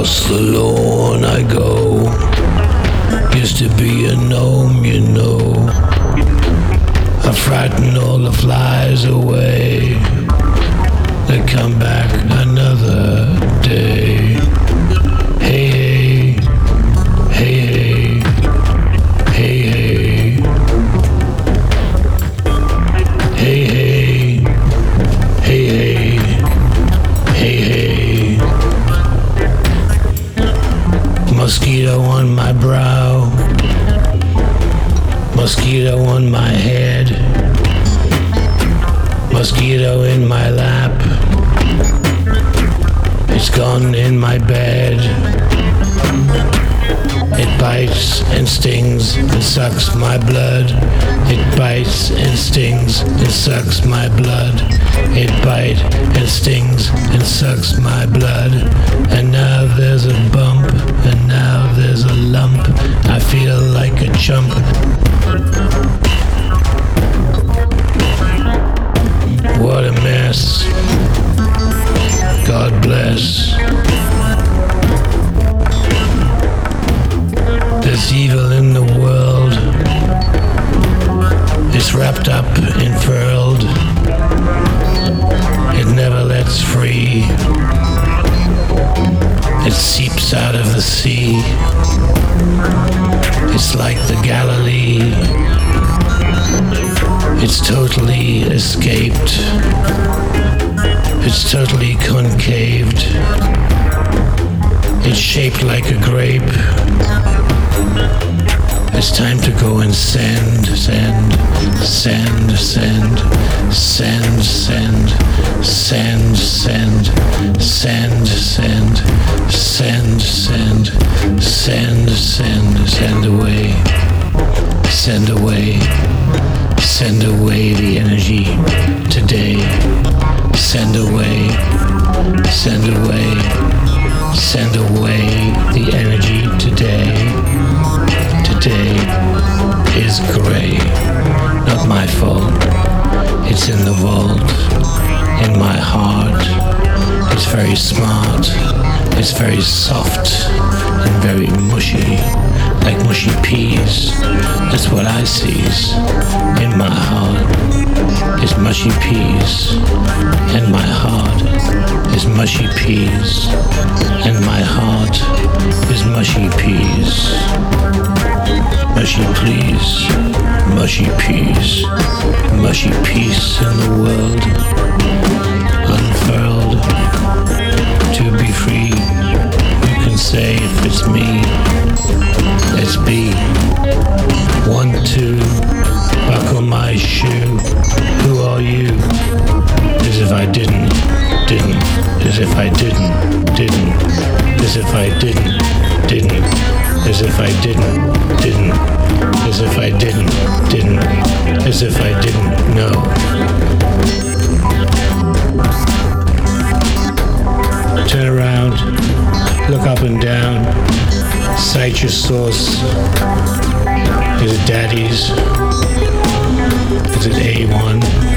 Across the lawn I go. Used to be a gnome, you know. I frighten all the flies away. Mosquito on my head, mosquito in my lap. It's gone in my bed. It bites and stings and sucks my blood. It bites and stings and sucks my blood. It bites and stings and sucks my blood. And now there's a bump, and now there's a lump. I feel like a chump. Out of the sea. It's like the Galilee. It's totally escaped. It's totally concaved. It's shaped like a grape. It's time to go and send, send, send, send, send, send, send, send, send, send, send away the energy today. Send away, send away, send away the energy today. Today is gray, not my fault. It's in the vault, in my heart. It's very smart, it's very soft and very mushy, mushy peas. That's what I sees in my heart. Is mushy peas, and my heart is mushy peas, and my heart is mushy peas. Mushy please, mushy peas, mushy peace in the world, unfurled as if I didn't, didn't, as if I didn't, didn't, as if I didn't, didn't, as if I didn't know. Turn around, look up and down, Sight your source. Is it daddy's? Is it A1?